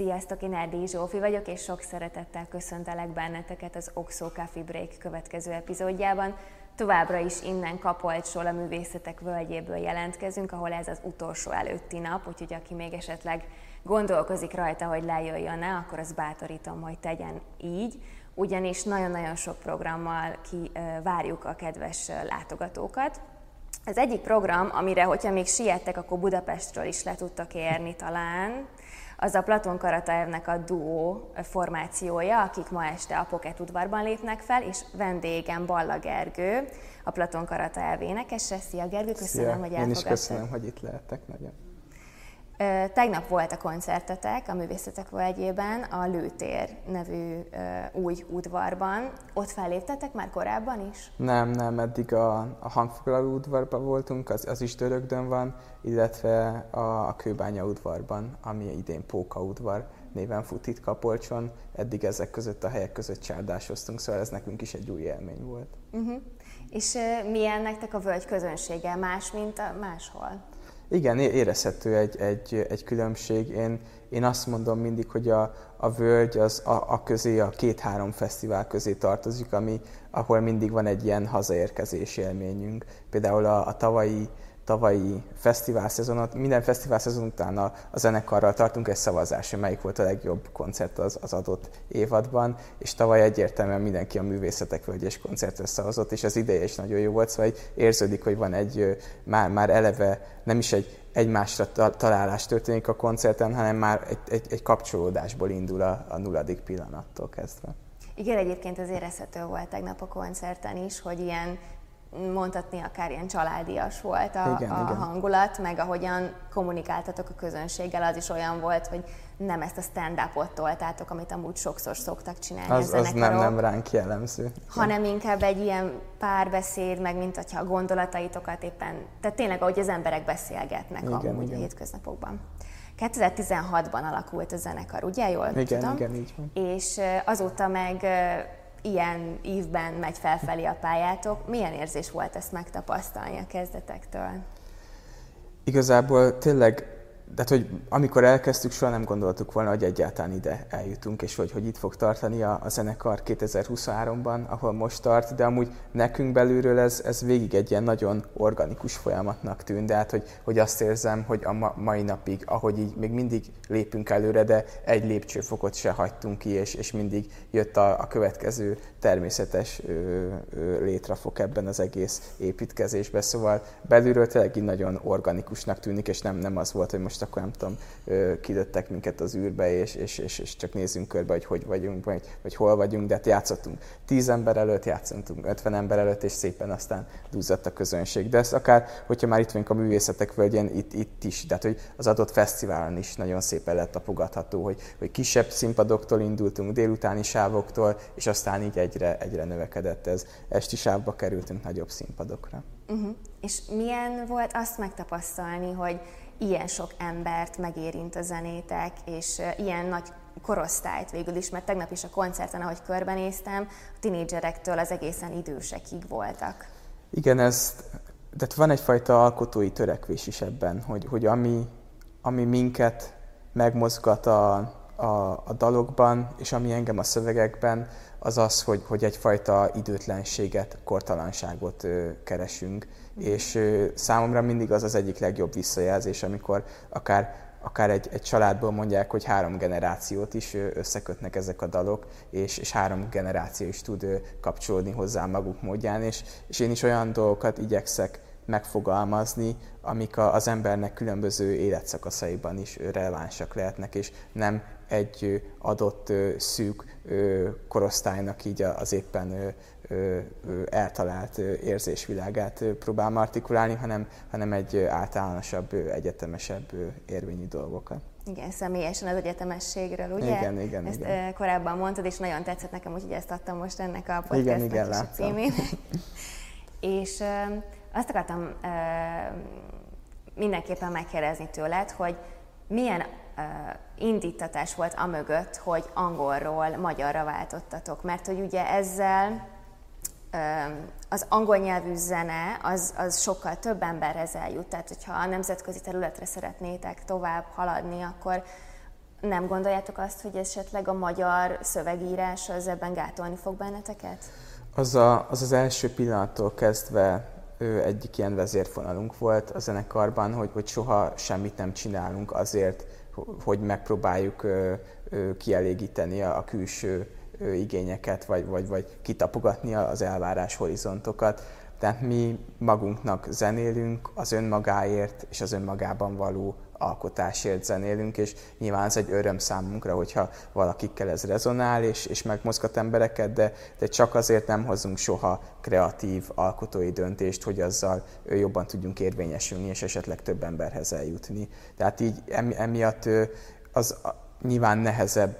Sziasztok, én Erdély Zsófi vagyok, és sok szeretettel köszöntelek benneteket az Oxo Coffee Break következő epizódjában. Továbbra is innen Kapolcsról, a művészetek völgyéből jelentkezünk, ahol ez az utolsó előtti nap, úgyhogy aki még esetleg gondolkozik rajta, hogy lejöjjön-e, akkor az bátorítom, hogy tegyen így, ugyanis nagyon-nagyon sok programmal ki várjuk a kedves látogatókat. Az egyik program, amire, hogyha még siettek, akkor Budapestről is le tudtak érni talán, az a Platon Karataevnek a duó formációja, akik ma este a Pocket udvarban lépnek fel, és vendégem Balla Gergő, a Platon Karataev énekese. Szia Gergő, köszönöm, Szia. hogy elfogadtad. Én is köszönöm, hogy itt lehetek nagyon. Tegnap volt a koncertetek a Művészetek Völgyében, a Lőtér nevű új udvarban. Ott felléptetek már korábban is? Nem, nem, eddig a, a hangfoglaló udvarban voltunk, az, az is Dörögdön van, illetve a, a Kőbánya udvarban, ami idén Póka udvar néven fut itt Kapolcson. Eddig ezek között a helyek között csárdásoztunk, szóval ez nekünk is egy új élmény volt. Uh-huh. És uh, milyen nektek a völgy közönsége más, mint a máshol? Igen, érezhető egy, egy, egy különbség. Én, én azt mondom mindig, hogy a, a völgy az a, a közé, a két-három fesztivál közé tartozik, ami, ahol mindig van egy ilyen hazaérkezés élményünk. Például a, a tavalyi tavalyi fesztivál szezonot, minden fesztivál szezon után a, a zenekarral tartunk egy szavazás, hogy melyik volt a legjobb koncert az, az adott évadban, és tavaly egyértelműen mindenki a művészetek völgyes koncertre szavazott, és az ideje is nagyon jó volt, szóval érződik, hogy van egy már, már eleve nem is egy egymásra találás történik a koncerten, hanem már egy, egy, egy kapcsolódásból indul a, a nulladik pillanattól kezdve. Igen, egyébként az érezhető volt tegnap a koncerten is, hogy ilyen mondhatni akár ilyen családias volt a, igen, a igen. hangulat, meg ahogyan kommunikáltatok a közönséggel, az is olyan volt, hogy nem ezt a stand-upot toltátok, amit amúgy sokszor szoktak csinálni az, Az nem, nem ránk jellemző. Hanem inkább egy ilyen párbeszéd, meg mint hogyha a gondolataitokat éppen, tehát tényleg ahogy az emberek beszélgetnek igen, amúgy igen. a hétköznapokban. 2016-ban alakult a zenekar, ugye? Jól igen, tudom? Igen, így van. És azóta meg ilyen évben megy felfelé a pályátok. Milyen érzés volt ezt megtapasztalni a kezdetektől? Igazából tényleg tehát, hogy amikor elkezdtük, soha nem gondoltuk volna, hogy egyáltalán ide eljutunk, és hogy, hogy itt fog tartani a, a zenekar 2023-ban, ahol most tart, de amúgy nekünk belülről ez, ez végig egy ilyen nagyon organikus folyamatnak tűnt, de hát, hogy, hogy azt érzem, hogy a ma, mai napig, ahogy így még mindig lépünk előre, de egy lépcsőfokot se hagytunk ki, és, és mindig jött a, a következő természetes ö, ö, létrafok ebben az egész építkezésben, szóval belülről tényleg így nagyon organikusnak tűnik, és nem, nem az volt, hogy most most akkor nem tudom, kidöttek minket az űrbe, és, és, és, és csak nézzünk körbe, hogy hogy vagyunk, vagy, vagy hol vagyunk, de hát játszottunk tíz ember előtt, játszottunk 50 ember előtt, és szépen aztán duzzadt a közönség. De ez akár, hogyha már itt vagyunk a művészetek völgyén, itt, itt is, tehát hogy az adott fesztiválon is nagyon szépen lett tapogatható, hogy, hogy kisebb színpadoktól indultunk, délutáni sávoktól, és aztán így egyre, egyre növekedett ez. Esti sávba kerültünk nagyobb színpadokra. Uh-huh. És milyen volt azt megtapasztalni, hogy ilyen sok embert megérint a zenétek, és ilyen nagy korosztályt végül is, mert tegnap is a koncerten, ahogy körbenéztem, a tinédzserektől az egészen idősekig voltak. Igen, ez, tehát van egyfajta alkotói törekvés is ebben, hogy, hogy ami, ami minket megmozgat a, a, a dalokban, és ami engem a szövegekben, az az, hogy, hogy egyfajta időtlenséget, kortalanságot ö, keresünk. És számomra mindig az az egyik legjobb visszajelzés, amikor akár, akár egy, egy családból mondják, hogy három generációt is összekötnek ezek a dalok, és, és három generáció is tud kapcsolódni hozzá maguk módján, és, és én is olyan dolgokat igyekszek megfogalmazni, amik az embernek különböző életszakaszaiban is relevánsak lehetnek, és nem egy adott szűk korosztálynak így az éppen eltalált érzésvilágát próbálom artikulálni, hanem, hanem egy általánosabb, egyetemesebb érvényű dolgokat. Igen, személyesen az egyetemességről, ugye? Igen, igen, Ezt igen. korábban mondtad, és nagyon tetszett nekem, úgyhogy ezt adtam most ennek a podcastnak igen, igen, is a címén. és azt akartam mindenképpen megkérdezni tőled, hogy milyen indítatás volt amögött, hogy angolról magyarra váltottatok? Mert hogy ugye ezzel az angol nyelvű zene az, az sokkal több emberhez eljut, tehát hogyha a nemzetközi területre szeretnétek tovább haladni, akkor Nem gondoljátok azt, hogy esetleg a magyar szövegírás az ebben gátolni fog benneteket? Az, a, az az első pillanattól kezdve ő egyik ilyen vezérfonalunk volt a zenekarban, hogy, hogy soha semmit nem csinálunk azért, hogy megpróbáljuk kielégíteni a, külső igényeket, vagy, vagy, vagy kitapogatni az elvárás horizontokat. Tehát mi magunknak zenélünk az önmagáért és az önmagában való alkotásért zenélünk, és nyilván ez egy öröm számunkra, hogyha valakikkel ez rezonál, és, és megmozgat embereket, de, de csak azért nem hozunk soha kreatív, alkotói döntést, hogy azzal jobban tudjunk érvényesülni, és esetleg több emberhez eljutni. Tehát így emiatt az nyilván nehezebb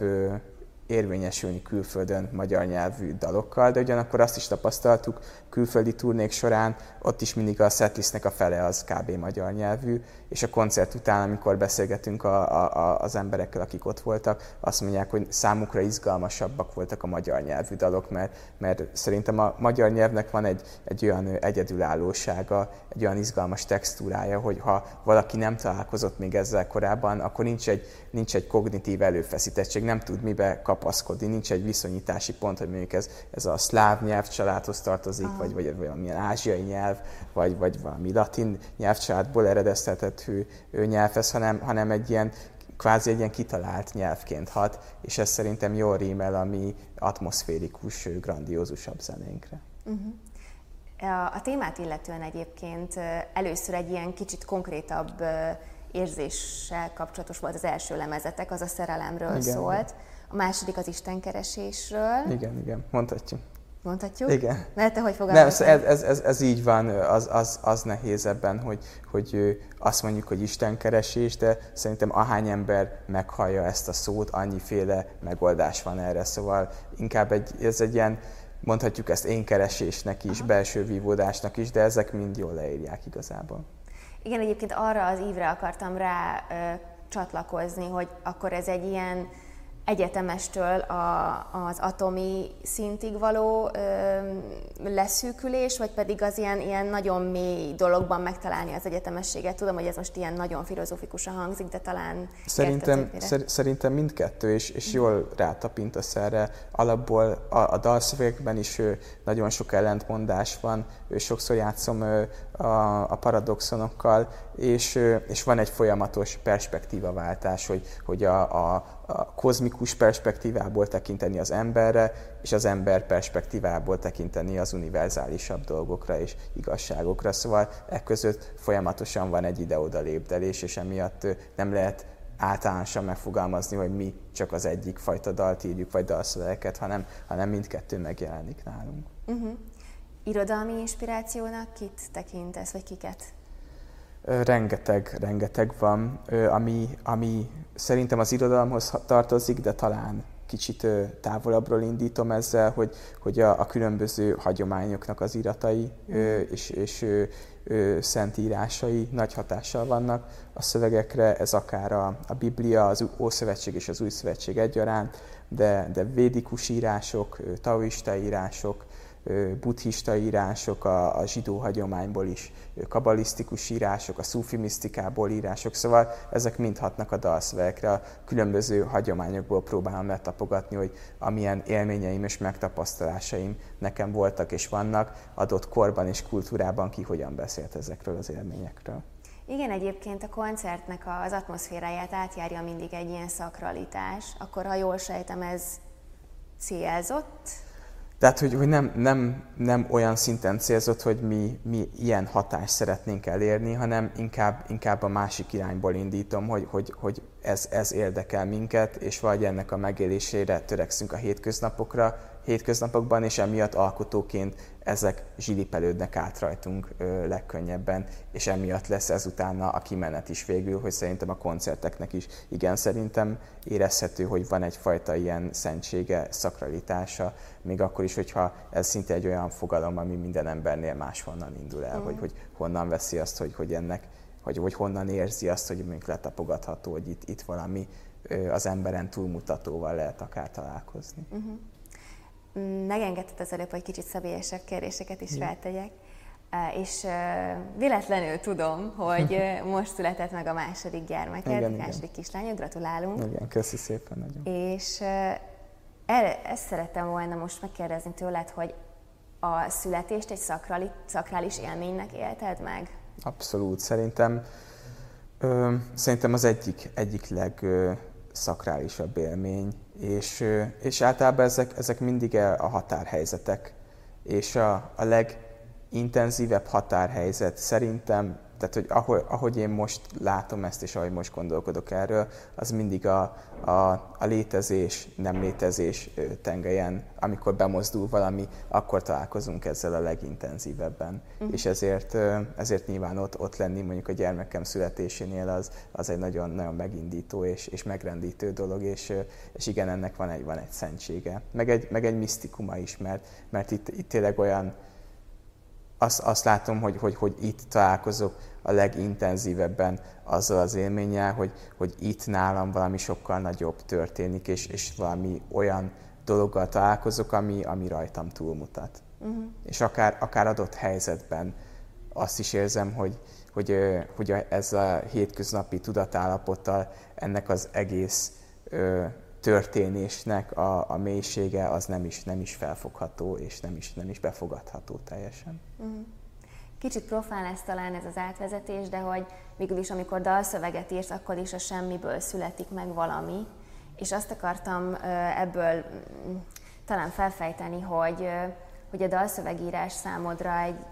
érvényesülni külföldön magyar nyelvű dalokkal, de ugyanakkor azt is tapasztaltuk külföldi turnék során, ott is mindig a setlistnek a fele az kb. magyar nyelvű, és a koncert után, amikor beszélgetünk a, a, az emberekkel, akik ott voltak, azt mondják, hogy számukra izgalmasabbak voltak a magyar nyelvű dalok, mert, mert szerintem a magyar nyelvnek van egy, egy olyan egyedülállósága, egy olyan izgalmas textúrája, hogy ha valaki nem találkozott még ezzel korábban, akkor nincs egy, nincs egy kognitív előfeszítettség, nem tud mibe kapaszkodni, nincs egy viszonyítási pont, hogy mondjuk ez, ez a szláv nyelvcsaládhoz tartozik, Aha. vagy, vagy valamilyen ázsiai nyelv, vagy, vagy valami latin nyelvcsaládból eredeztethető nyelvhez, hanem, hanem egy ilyen kvázi egy ilyen kitalált nyelvként hat, és ez szerintem jól rímel a mi atmoszférikus, grandiózusabb zenénkre. Uh-huh. A témát illetően egyébként először egy ilyen kicsit konkrétabb érzéssel kapcsolatos volt az első lemezetek, az a szerelemről igen, szólt. A második az istenkeresésről. Igen, igen, mondhatjuk. Mondhatjuk? Igen. Mert te hogy fogalmaztál? Nem, ez, ez, ez, így van, az, az, az nehéz ebben, hogy, hogy azt mondjuk, hogy Isten keresés, de szerintem ahány ember meghallja ezt a szót, annyiféle megoldás van erre, szóval inkább egy, ez egy ilyen, mondhatjuk ezt én keresésnek is, Aha. belső vívódásnak is, de ezek mind jól leírják igazából. Igen, egyébként arra az ívre akartam rá ö, csatlakozni, hogy akkor ez egy ilyen egyetemestől a, az atomi szintig való ö, leszűkülés, vagy pedig az ilyen, ilyen nagyon mély dologban megtalálni az egyetemességet. Tudom, hogy ez most ilyen nagyon filozófikusan hangzik, de talán Szerintem, szer, szerintem mindkettő, és, és jól rátapintasz erre. Alapból a, a dalszövegekben is nagyon sok ellentmondás van, sokszor játszom a, a paradoxonokkal, és, és van egy folyamatos perspektívaváltás, hogy, hogy a, a, a kozmikus perspektívából tekinteni az emberre, és az ember perspektívából tekinteni az univerzálisabb dolgokra és igazságokra. Szóval e között folyamatosan van egy ide-oda lépdelés, és emiatt nem lehet általánosan megfogalmazni, hogy mi csak az egyik fajta dalt írjuk, vagy dalszövegeket, hanem, hanem mindkettő megjelenik nálunk. Uh-huh. Irodalmi inspirációnak kit tekintesz, vagy kiket? Rengeteg, rengeteg van, ami, ami szerintem az irodalomhoz tartozik, de talán kicsit távolabbról indítom ezzel, hogy, hogy a, a különböző hagyományoknak az iratai mm. és, és szentírásai nagy hatással vannak a szövegekre, ez akár a, a Biblia, az Ószövetség és az Új Szövetség egyaránt, de, de védikus írások, taoista írások, buddhista írások, a, a zsidó hagyományból is, kabalisztikus írások, a szufimisztikából írások, szóval ezek mind hatnak a dalszövegekre. A különböző hagyományokból próbálom letapogatni, hogy amilyen élményeim és megtapasztalásaim nekem voltak és vannak, adott korban és kultúrában ki hogyan beszélt ezekről az élményekről. Igen, egyébként a koncertnek az atmoszféráját átjárja mindig egy ilyen szakralitás, akkor ha jól sejtem, ez célzott? Tehát, hogy, hogy nem, nem, nem olyan szinten célzott, hogy mi, mi ilyen hatást szeretnénk elérni, hanem inkább, inkább a másik irányból indítom, hogy, hogy, hogy ez, ez érdekel minket, és vagy ennek a megélésére törekszünk a hétköznapokra, hétköznapokban, és emiatt alkotóként ezek zsilipelődnek át rajtunk ö, legkönnyebben, és emiatt lesz ez utána a kimenet is végül, hogy szerintem a koncerteknek is igen szerintem érezhető, hogy van egyfajta ilyen szentsége, szakralitása, még akkor is, hogyha ez szinte egy olyan fogalom, ami minden embernél máshonnan indul el, mm. hogy, hogy honnan veszi azt, hogy, hogy ennek, hogy, hogy honnan érzi azt, hogy mondjuk letapogatható, hogy itt, itt valami az emberen túlmutatóval lehet akár találkozni. Uh-huh megengedted az előbb, hogy kicsit szabélyesebb kérdéseket is feltegyek. és véletlenül tudom, hogy most született meg a második gyermeked, igen, a második kislányod, gratulálunk. Igen, köszi szépen nagyon. És erre, ezt szerettem volna most megkérdezni tőled, hogy a születést egy szakrali, szakrális élménynek élted meg? Abszolút. Szerintem, ö, szerintem az egyik, egyik legszakrálisabb élmény, és, és általában ezek, ezek mindig a határhelyzetek, és a, a legintenzívebb határhelyzet szerintem tehát, hogy ahogy, ahogy én most látom ezt, és ahogy most gondolkodok erről, az mindig a, a, a létezés, nem létezés tengelyen, amikor bemozdul valami, akkor találkozunk ezzel a legintenzívebben. Uh-huh. És ezért, ezért nyilván ott, ott lenni mondjuk a gyermekem születésénél az, az egy nagyon, nagyon megindító és, és megrendítő dolog, és, és igen, ennek van egy, van egy szentsége. Meg egy, meg egy misztikuma is, mert, mert itt, itt tényleg olyan, azt, azt látom, hogy, hogy, hogy itt találkozok a legintenzívebben azzal az élménnyel, hogy, hogy itt nálam valami sokkal nagyobb történik, és, és valami olyan dologgal találkozok, ami, ami rajtam túlmutat. Uh-huh. És akár, akár adott helyzetben azt is érzem, hogy, hogy, hogy ez a hétköznapi tudatállapottal ennek az egész történésnek a, a mélysége az nem is, nem is felfogható, és nem is, nem is befogadható teljesen. Uh-huh. Kicsit profán lesz talán ez az átvezetés, de hogy végül is, amikor dalszöveget írsz, akkor is a semmiből születik meg valami. És azt akartam ebből mm, talán felfejteni, hogy, hogy a dalszövegírás számodra egy,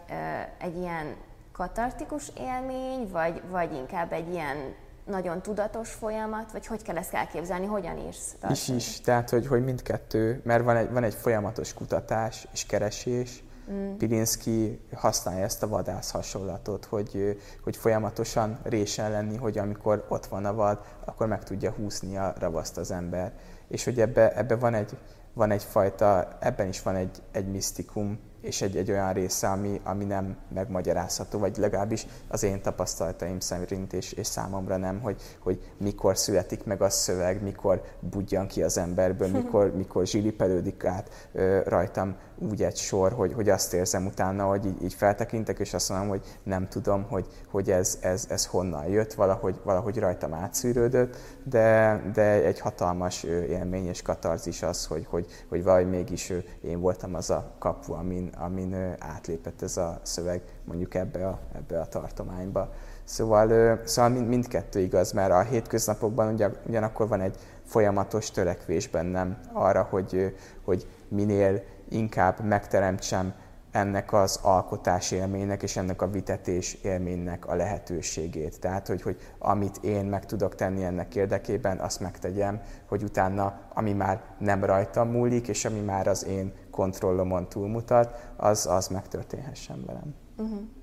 egy ilyen katartikus élmény, vagy, vagy inkább egy ilyen nagyon tudatos folyamat, vagy hogy kell ezt elképzelni, hogyan írsz? Is is, tehát hogy, hogy mindkettő, mert van egy, van egy folyamatos kutatás és keresés, Mm. Pilinszki használja ezt a vadász hasonlatot, hogy, hogy folyamatosan résen lenni, hogy amikor ott van a vad, akkor meg tudja húzni a ravaszt az ember. És hogy ebbe, ebbe van, egy, van egyfajta, ebben is van egy, egy misztikum, és egy, egy olyan része, ami, ami nem megmagyarázható, vagy legalábbis az én tapasztalataim szerint, és, és számomra nem, hogy, hogy mikor születik meg a szöveg, mikor budjan ki az emberből, mikor, mikor zsilipelődik át ö, rajtam úgy egy sor, hogy, hogy azt érzem utána, hogy így, így feltekintek, és azt mondom, hogy nem tudom, hogy, hogy ez, ez, ez honnan jött, valahogy, valahogy rajtam átszűrődött, de, de egy hatalmas élmény és katarzis az, hogy, hogy, hogy valahogy mégis én voltam az a kapu, amin, amin átlépett ez a szöveg mondjuk ebbe a, ebbe a tartományba. Szóval, szóval mind, mindkettő igaz, mert a hétköznapokban ugyan, ugyanakkor van egy folyamatos törekvés bennem arra, hogy, hogy minél inkább megteremtsem ennek az alkotás élménynek és ennek a vitetés élménynek a lehetőségét. Tehát, hogy, hogy amit én meg tudok tenni ennek érdekében, azt megtegyem, hogy utána, ami már nem rajtam múlik, és ami már az én kontrollomon túlmutat, az, az megtörténhessen velem. Uh-huh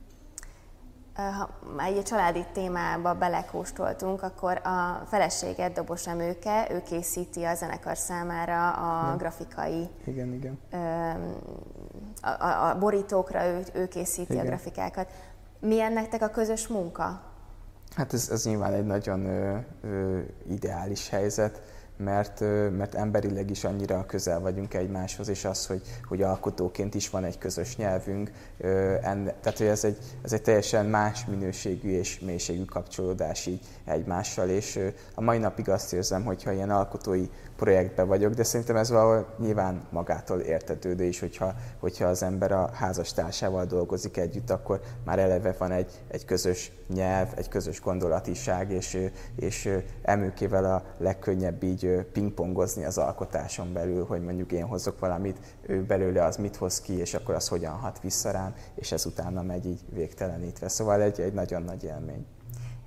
ha egy családi témába belekóstoltunk, akkor a feleséged Dobos Emőke, ő készíti a zenekar számára a ja. grafikai... Igen, igen. A, a, a borítókra ő, ő készíti igen. a grafikákat. Milyen nektek a közös munka? Hát ez, ez nyilván egy nagyon ö, ö, ideális helyzet mert, mert emberileg is annyira közel vagyunk egymáshoz, és az, hogy, hogy alkotóként is van egy közös nyelvünk, tehát hogy ez egy, ez egy teljesen más minőségű és mélységű kapcsolódás így egymással, és a mai napig azt érzem, hogyha ilyen alkotói projektben vagyok, de szerintem ez valahol nyilván magától értetődő is, hogyha, hogyha az ember a házastársával dolgozik együtt, akkor már eleve van egy, egy közös nyelv, egy közös gondolatiság, és, és emőkével a legkönnyebb így pingpongozni az alkotáson belül, hogy mondjuk én hozok valamit, ő belőle az mit hoz ki, és akkor az hogyan hat vissza rám, és ez utána megy így végtelenítve. Szóval egy, egy nagyon nagy élmény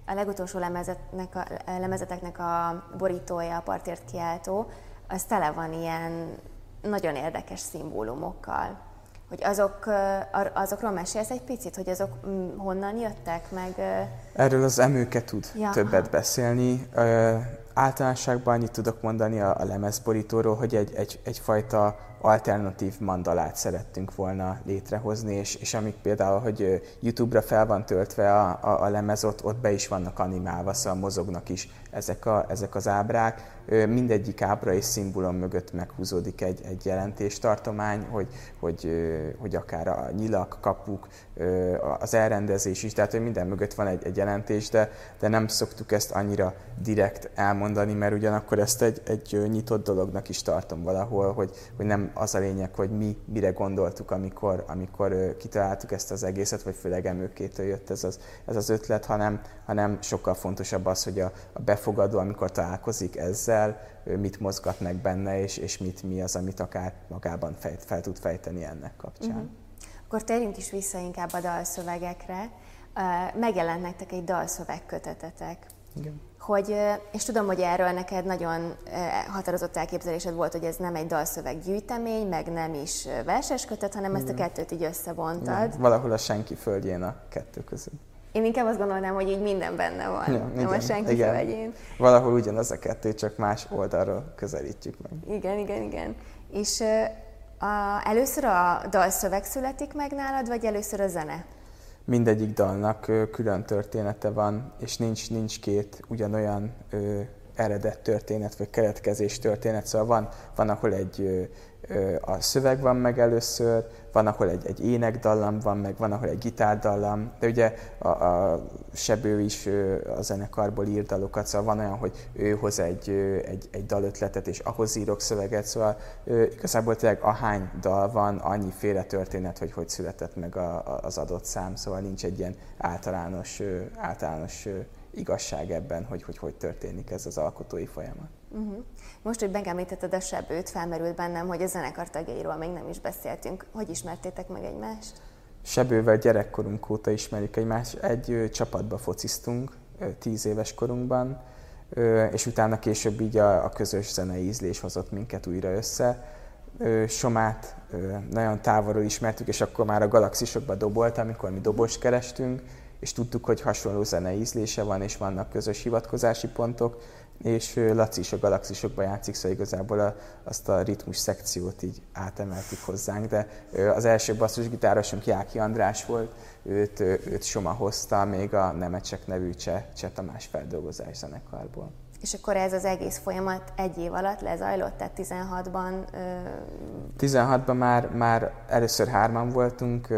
a legutolsó lemezetnek a, lemezeteknek a borítója, a partért kiáltó, az tele van ilyen nagyon érdekes szimbólumokkal. Hogy azok, azokról mesélsz egy picit, hogy azok honnan jöttek meg? Erről az emőke tud ja, többet beszélni. általánosságban annyit tudok mondani a, a lemezborítóról, hogy egy, egy, egyfajta alternatív mandalát szerettünk volna létrehozni, és, és amik például, hogy YouTube-ra fel van töltve a, a, a lemez, ott, ott be is vannak animálva, szóval mozognak is ezek, a, ezek az ábrák. Mindegyik ábra és szimbólum mögött meghúzódik egy, egy jelentéstartomány, hogy, hogy, hogy akár a nyilak, kapuk, az elrendezés is, tehát hogy minden mögött van egy, egy jelentés, de, de nem szoktuk ezt annyira direkt elmondani, mert ugyanakkor ezt egy, egy nyitott dolognak is tartom valahol, hogy, hogy nem az a lényeg, hogy mi mire gondoltuk, amikor, amikor kitaláltuk ezt az egészet, vagy főleg emőkétől jött ez az, ez az ötlet, hanem, hanem sokkal fontosabb az, hogy a, a befogadó, amikor találkozik ezzel, mit mozgat meg benne, és, és mit mi az, amit akár magában fejt, fel tud fejteni ennek kapcsán. Uh-huh. Akkor térjünk is vissza inkább a dalszövegekre. Megjelent nektek egy dalszövegkötetetek. Igen. Hogy, és tudom, hogy erről neked nagyon határozott elképzelésed volt, hogy ez nem egy dalszöveggyűjtemény, meg nem is verses kötet, hanem Igen. ezt a kettőt így összebontad. Igen. Valahol a senki földjén a kettő között. Én inkább azt gondolnám, hogy így minden benne van, ja, nem a senki igen. földjén. Valahol ugyanaz a kettő, csak más oldalról közelítjük meg. Igen, igen, igen. És a, először a dalszöveg születik meg nálad, vagy először a zene? Mindegyik dalnak külön története van, és nincs, nincs két ugyanolyan eredet történet, vagy keletkezés történet. Szóval van, van ahol egy a szöveg van meg először, van, ahol egy, egy énekdallam van meg, van, ahol egy gitárdallam, de ugye a, a Sebő is a zenekarból ír dalokat, szóval van olyan, hogy ő hoz egy, egy, egy dalötletet, és ahhoz írok szöveget, szóval igazából tényleg ahány dal van, annyi féle történet, hogy hogy született meg a, az adott szám, szóval nincs egy ilyen általános, általános igazság ebben, hogy, hogy hogy történik ez az alkotói folyamat. Uh-huh. Most, hogy megemlítetted a sebőt, felmerült bennem, hogy a zenekar tagjairól még nem is beszéltünk. Hogy ismertétek meg egymást? Sebővel gyerekkorunk óta ismerjük egymást. Egy ö, csapatba fociztunk ö, tíz éves korunkban, és utána később így a, a közös zenei ízlés hozott minket újra össze. Somát nagyon távolról ismertük, és akkor már a galaxisokba dobolt, amikor mi dobost kerestünk, és tudtuk, hogy hasonló zenei ízlése van, és vannak közös hivatkozási pontok, és Laci is a galaxisokban játszik, szóval igazából a, azt a ritmus szekciót így átemeltük hozzánk, de az első basszusgitárosunk Jáki András volt, őt, őt Soma hozta még a Nemecsek nevű Cseh, Cseh Tamás feldolgozás zenekarból. És akkor ez az egész folyamat egy év alatt lezajlott, tehát 16-ban? Ö... 16-ban már, már először hárman voltunk,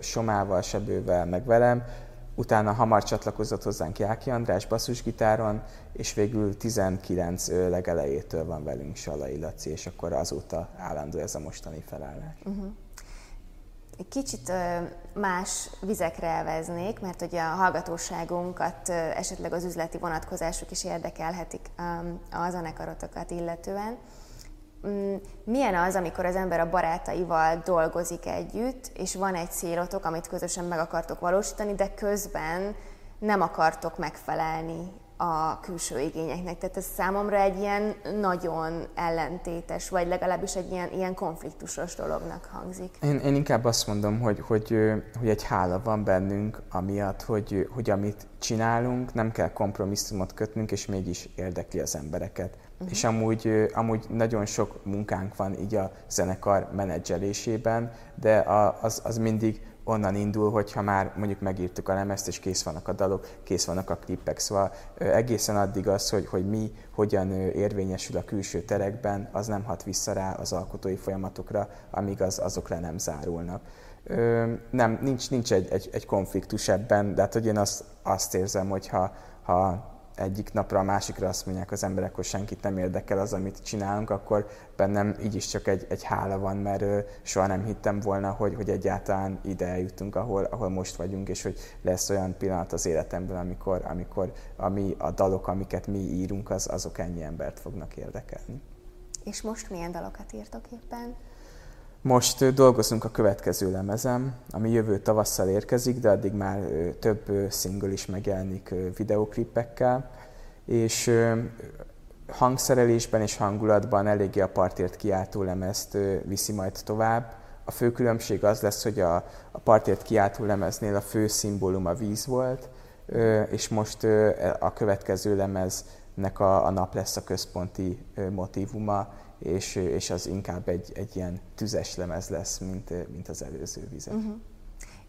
Somával, Sebővel, meg velem, utána hamar csatlakozott hozzánk Jáki András basszusgitáron, és végül 19 legelejétől van velünk Salai Laci, és akkor azóta állandó ez a mostani felállás. Uh-huh. Kicsit más vizekre elveznék, mert hogy a hallgatóságunkat esetleg az üzleti vonatkozásuk is érdekelhetik a zenekarotokat illetően. Mm, milyen az, amikor az ember a barátaival dolgozik együtt, és van egy célotok, amit közösen meg akartok valósítani, de közben nem akartok megfelelni a külső igényeknek. Tehát ez számomra egy ilyen nagyon ellentétes, vagy legalábbis egy ilyen, ilyen konfliktusos dolognak hangzik. Én, én inkább azt mondom, hogy, hogy, hogy egy hála van bennünk, amiatt, hogy, hogy amit csinálunk, nem kell kompromisszumot kötnünk, és mégis érdekli az embereket. Uh-huh. És amúgy, amúgy nagyon sok munkánk van így a zenekar menedzselésében, de az, az mindig onnan indul, hogyha már mondjuk megírtuk a lemezt, és kész vannak a dalok, kész vannak a klippek. Szóval egészen addig az, hogy, hogy mi hogyan érvényesül a külső terekben, az nem hat vissza rá az alkotói folyamatokra, amíg az, azok le nem zárulnak. Nem, nincs, nincs egy, egy, egy konfliktus ebben, de hát hogy én azt, azt érzem, hogy ha, ha egyik napra a másikra azt mondják az emberek, hogy senkit nem érdekel az, amit csinálunk, akkor bennem így is csak egy, egy hála van, mert ö, soha nem hittem volna, hogy, hogy egyáltalán ide eljutunk, ahol, ahol most vagyunk, és hogy lesz olyan pillanat az életemben, amikor, amikor ami, a dalok, amiket mi írunk, az, azok ennyi embert fognak érdekelni. És most milyen dalokat írtok éppen? Most dolgozunk a következő lemezem, ami jövő tavasszal érkezik, de addig már több single is megjelenik videoklippekkel, és hangszerelésben és hangulatban eléggé a partért kiáltó lemezt viszi majd tovább. A fő különbség az lesz, hogy a, a partért kiáltó lemeznél a fő szimbólum a víz volt, és most a következő lemez nek a, a nap lesz a központi motivuma, és, és az inkább egy, egy ilyen tüzes lemez lesz, mint, mint az előző vizet. Uh-huh.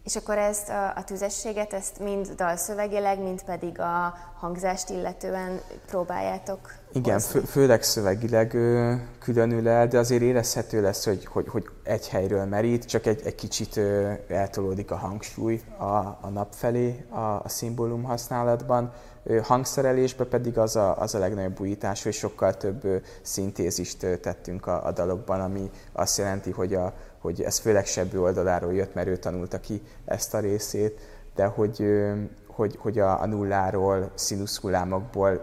És akkor ezt a, a tüzességet, ezt mind dalszövegileg, mind pedig a hangzást illetően próbáljátok Igen, fő, főleg szövegileg ö, különül el, de azért érezhető lesz, hogy, hogy, hogy egy helyről merít, csak egy, egy kicsit ö, eltolódik a hangsúly a, a nap felé a, a szimbólum használatban. Ö, hangszerelésben pedig az a, az a legnagyobb újítás, hogy sokkal több ö, szintézist ö, tettünk a, a dalokban, ami azt jelenti, hogy a, hogy ez főleg Sebbő oldaláról jött, mert ő tanulta ki ezt a részét, de hogy, hogy, hogy a, a nulláról, színuszhullámokból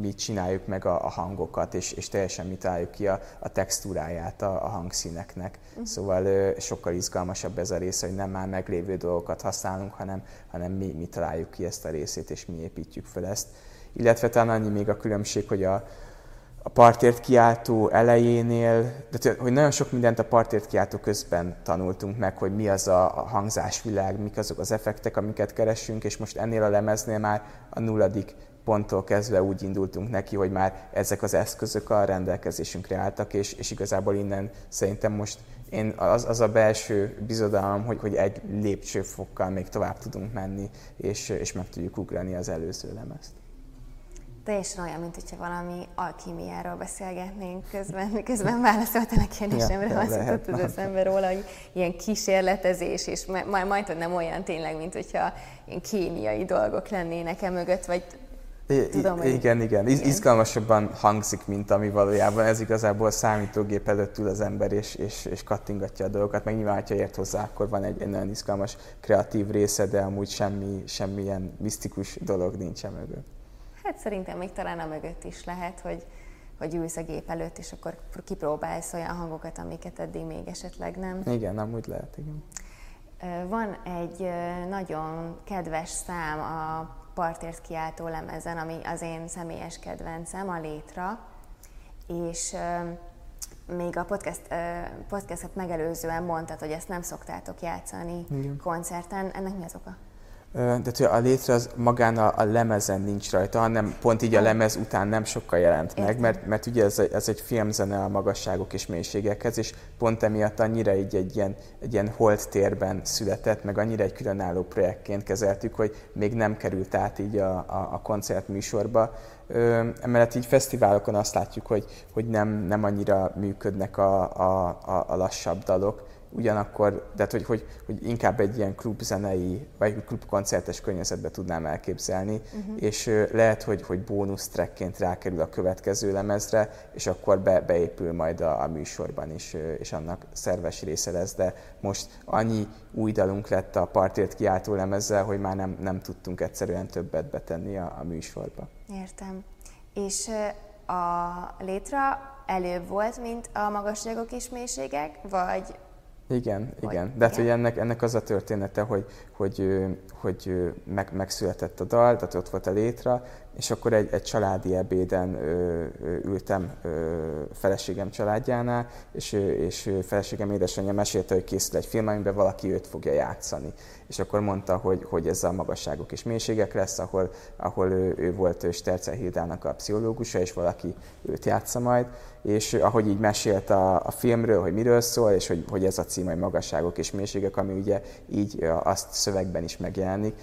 mi csináljuk meg a, a hangokat, és, és teljesen mi találjuk ki a, a textúráját a, a hangszíneknek. Uh-huh. Szóval ö, sokkal izgalmasabb ez a része, hogy nem már meglévő dolgokat használunk, hanem, hanem mi, mi találjuk ki ezt a részét, és mi építjük fel ezt. Illetve talán annyi még a különbség, hogy a, a partért kiáltó elejénél, de hogy nagyon sok mindent a partért kiáltó közben tanultunk meg, hogy mi az a hangzásvilág, mik azok az effektek, amiket keresünk, és most ennél a lemeznél már a nulladik ponttól kezdve úgy indultunk neki, hogy már ezek az eszközök a rendelkezésünkre álltak, és, és igazából innen szerintem most én az, az a belső bizodalom, hogy, hogy egy lépcsőfokkal még tovább tudunk menni, és, és meg tudjuk ugrani az előző lemezt teljesen olyan, mint hogyha valami alkímiáról beszélgetnénk közben, miközben válaszoltál a kérdésemre, ja, azt jutott az eszembe róla, hogy ilyen kísérletezés, és majd, majd nem olyan tényleg, mint hogyha ilyen kémiai dolgok lennének e mögött, vagy Tudom, I- igen, igen. Iz- izgalmasabban hangzik, mint ami valójában. Ez igazából a számítógép előtt ül az ember, és, és, és kattingatja a dolgokat. Meg nyilván, ha ért hozzá, akkor van egy, egy nagyon izgalmas, kreatív része, de amúgy semmi, semmilyen misztikus dolog nincsen mögött. Hát szerintem még talán a mögött is lehet, hogy, hogy ülsz a gép előtt, és akkor kipróbálsz olyan hangokat, amiket eddig még esetleg nem. Igen, amúgy lehet, igen. Van egy nagyon kedves szám a partért kiáltó lemezen, ami az én személyes kedvencem, a Létra, és még a podcast, podcastet megelőzően mondtad, hogy ezt nem szoktátok játszani Igen. koncerten. Ennek mi az oka? De hogy a létre az magán a, a lemezen nincs rajta, hanem pont így a lemez után nem sokkal jelent meg, mert, mert ugye ez, ez egy filmzene a magasságok és mélységekhez, és pont emiatt annyira így egy ilyen, egy ilyen holt térben született, meg annyira egy különálló projektként kezeltük, hogy még nem került át így a, a, a koncertműsorba. Ö, emellett így fesztiválokon azt látjuk, hogy, hogy nem, nem annyira működnek a, a, a, a lassabb dalok, ugyanakkor, de hogy, hogy, hogy inkább egy ilyen klubzenei, vagy klubkoncertes környezetbe tudnám elképzelni, uh-huh. és lehet, hogy, hogy bónusz trackként rákerül a következő lemezre, és akkor be, beépül majd a, a műsorban is, és annak szerves része lesz, de most annyi új dalunk lett a partért kiáltó lemezzel, hogy már nem, nem tudtunk egyszerűen többet betenni a, a műsorba. Értem. És a létra előbb volt, mint a magasságok és mélységek, vagy igen, hogy, igen. De hát, hogy ennek, ennek az a története, hogy, hogy, hogy meg, megszületett a dal, tehát ott volt a létra, és akkor egy, egy családi ebéden ö, ö, ültem ö, feleségem családjánál, és, és feleségem édesanyja mesélte, hogy készül egy film, amiben valaki őt fogja játszani. És akkor mondta, hogy, hogy ez a magasságok és mélységek lesz, ahol, ahol ő, ő volt Stercer Hildának a pszichológusa, és valaki őt játsza majd. És ahogy így mesélt a, a filmről, hogy miről szól, és hogy, hogy ez a cím, hogy magasságok és mélységek, ami ugye így azt szövegben is megjelenik,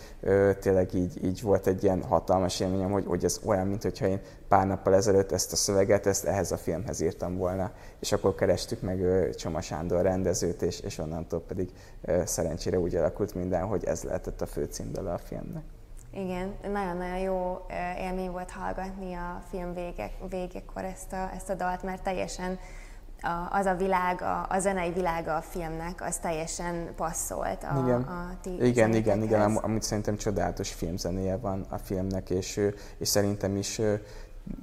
tényleg így, így volt egy ilyen hatalmas élményem, hogy, hogy ez olyan, mintha én pár nappal ezelőtt ezt a szöveget, ezt ehhez a filmhez írtam volna. És akkor kerestük meg Csoma Sándor rendezőt, és, és onnantól pedig szerencsére úgy alakult minden, hogy ez lehetett a főcímdala a filmnek. Igen, nagyon-nagyon jó élmény volt hallgatni a film vége, végekor ezt a, ezt a dalt, mert teljesen a, az a világ, a, a zenei világa a filmnek, az teljesen passzolt a, igen. a ti Igen, igen, igen, Am, amúgy szerintem csodálatos filmzenéje van a filmnek, és, és szerintem is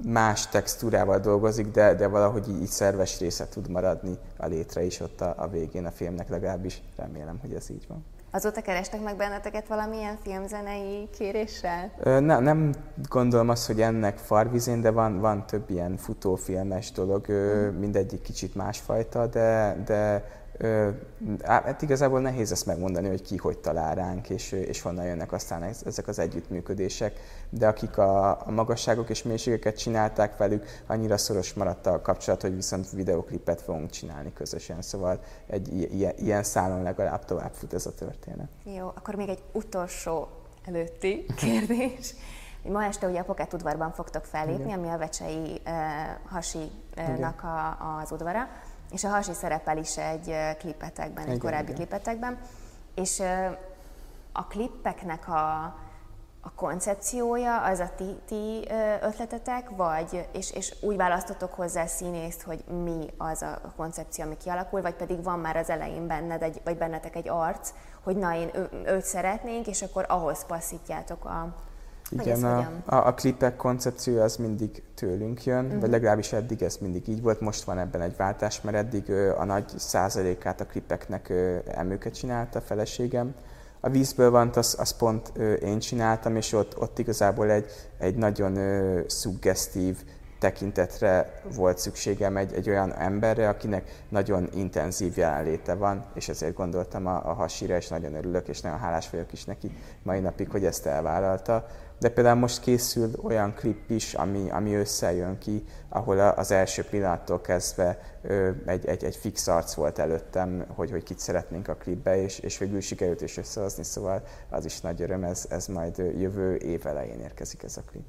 más textúrával dolgozik, de, de valahogy így, így szerves része tud maradni a létre is ott a, a végén a filmnek, legalábbis remélem, hogy ez így van. Azóta kerestek meg benneteket valamilyen filmzenei kéréssel? Ne, nem gondolom azt, hogy ennek farvizén, de van, van több ilyen futófilmes dolog, mm. mindegyik kicsit másfajta, de, de Hát igazából nehéz ezt megmondani, hogy ki hogy talál ránk, és, és honnan jönnek aztán ezek az együttműködések. De akik a, a magasságok és mélységeket csinálták velük, annyira szoros maradt a kapcsolat, hogy viszont videoklipet fogunk csinálni közösen. Szóval egy ilyen, ilyen szálon legalább tovább fut ez a történet. Jó, akkor még egy utolsó előtti kérdés. Ma este ugye a Pocket udvarban fogtok fellépni, Igen. ami a Vecsei uh, Hasi-nak a, az udvara és a Hasi szerepel is egy klipetekben, egy igen, korábbi igen. klipetekben, és a klippeknek a, a koncepciója az a ti, ti ötletetek, vagy, és, és úgy választotok hozzá színészt, hogy mi az a koncepció, ami kialakul, vagy pedig van már az elején benned, egy, vagy bennetek egy arc, hogy na én ő, őt szeretnénk, és akkor ahhoz passzítjátok a, igen, a, a, a klipek koncepciója az mindig tőlünk jön, uh-huh. vagy legalábbis eddig ez mindig így volt. Most van ebben egy váltás, mert eddig ö, a nagy százalékát a klipeknek ö, emőket csinálta a feleségem. A vízből van, az, az pont ö, én csináltam, és ott, ott igazából egy, egy nagyon ö, szuggesztív tekintetre volt szükségem egy, egy olyan emberre, akinek nagyon intenzív jelenléte van, és ezért gondoltam a, a hasira, és nagyon örülök, és nagyon hálás vagyok is neki mai napig, hogy ezt elvállalta. De például most készül olyan klip is, ami, ami összejön ki, ahol az első pillanattól kezdve egy, egy, egy fix arc volt előttem, hogy, hogy kit szeretnénk a klipbe, és, és végül sikerült is összehozni, szóval az is nagy öröm, ez, ez majd jövő év elején érkezik ez a klip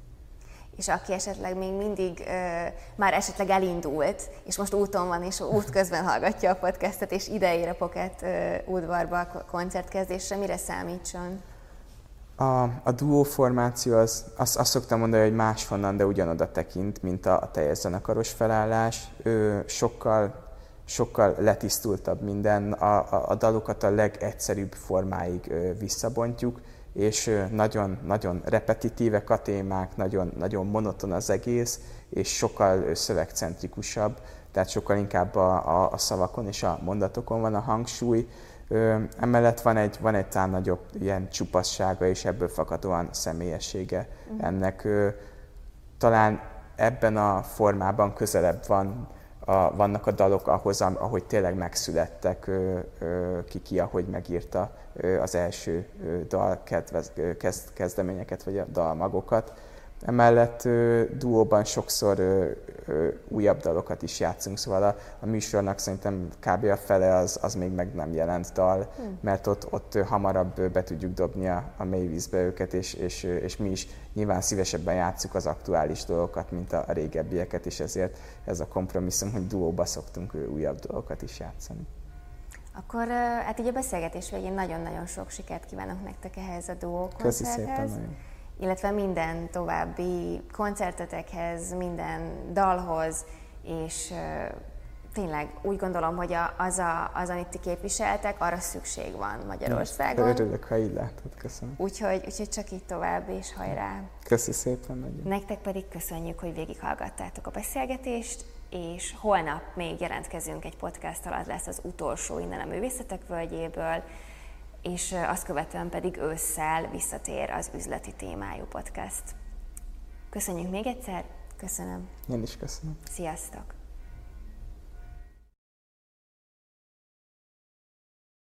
és aki esetleg még mindig ö, már esetleg elindult, és most úton van, és út közben hallgatja a podcastet, és ideér a Pocket ö, udvarba a koncertkezdésre, mire számítson? A, a duó formáció, az, azt, azt szoktam mondani, hogy máshonnan, de ugyanoda tekint, mint a, a teljes zenekaros felállás. Ő sokkal, sokkal letisztultabb minden, a, a, a dalokat a legegyszerűbb formáig ö, visszabontjuk, és ö, nagyon, nagyon repetitívek a témák, nagyon, nagyon monoton az egész, és sokkal szövegcentrikusabb, tehát sokkal inkább a, a, a szavakon és a mondatokon van a hangsúly, Ö, emellett van egy, van egy talán nagyobb ilyen csupassága és ebből fakadóan személyessége uh-huh. ennek. Ö, talán ebben a formában közelebb van, a, vannak a dalok ahhoz, ahogy tényleg megszülettek, ö, ö, ki ki, ahogy megírta ö, az első ö, dal kedvez, ö, kezd, kezdeményeket, vagy a dalmagokat. Emellett ö, duóban sokszor ö, újabb dalokat is játszunk, szóval a, a műsornak szerintem kb. a fele az, az még meg nem jelent dal, hmm. mert ott, ott hamarabb be tudjuk dobni a, a mélyvízbe őket, és, és, és mi is nyilván szívesebben játszuk az aktuális dolgokat, mint a, a régebbieket, és ezért ez a kompromisszum, hogy duóba szoktunk újabb dolgokat is játszani. Akkor hát így a beszélgetés végén nagyon-nagyon sok sikert kívánok nektek ehhez a duó. Köszi szépen nagyon illetve minden további koncertetekhez, minden dalhoz, és tényleg úgy gondolom, hogy az, a, az, amit ti képviseltek, arra szükség van Magyarországon. Örülök, ha így látod, köszönöm. Úgyhogy, úgyhogy csak így tovább, és hajrá! Köszi szépen nagyon. Nektek pedig köszönjük, hogy végighallgattátok a beszélgetést, és holnap még jelentkezünk egy podcast alatt, lesz az utolsó innen a Művészetek Völgyéből, és azt követően pedig ősszel visszatér az üzleti témájú podcast. Köszönjük még egyszer, köszönöm. Én is köszönöm. Sziasztok!